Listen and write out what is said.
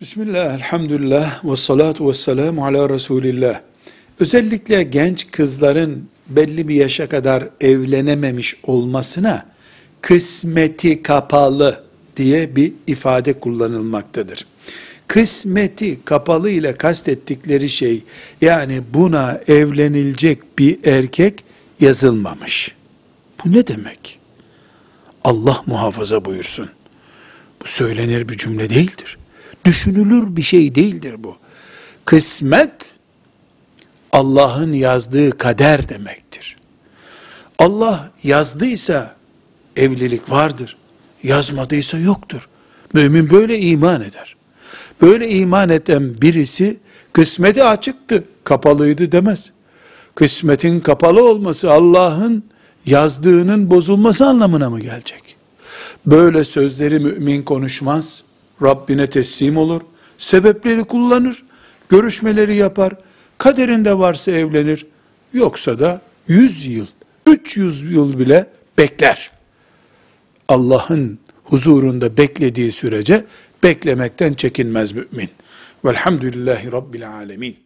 Bismillah, elhamdülillah, ve salatu ve selamu ala Resulillah. Özellikle genç kızların belli bir yaşa kadar evlenememiş olmasına kısmeti kapalı diye bir ifade kullanılmaktadır. Kısmeti kapalı ile kastettikleri şey yani buna evlenilecek bir erkek yazılmamış. Bu ne demek? Allah muhafaza buyursun. Bu söylenir bir cümle değildir. Düşünülür bir şey değildir bu. Kısmet Allah'ın yazdığı kader demektir. Allah yazdıysa evlilik vardır. Yazmadıysa yoktur. Mümin böyle iman eder. Böyle iman eden birisi kısmeti açıktı, kapalıydı demez. Kısmetin kapalı olması Allah'ın yazdığının bozulması anlamına mı gelecek? Böyle sözleri mümin konuşmaz. Rabbine teslim olur. Sebepleri kullanır. Görüşmeleri yapar. Kaderinde varsa evlenir. Yoksa da 100 yıl, 300 yıl bile bekler. Allah'ın huzurunda beklediği sürece beklemekten çekinmez mümin. Velhamdülillahi Rabbil alemin.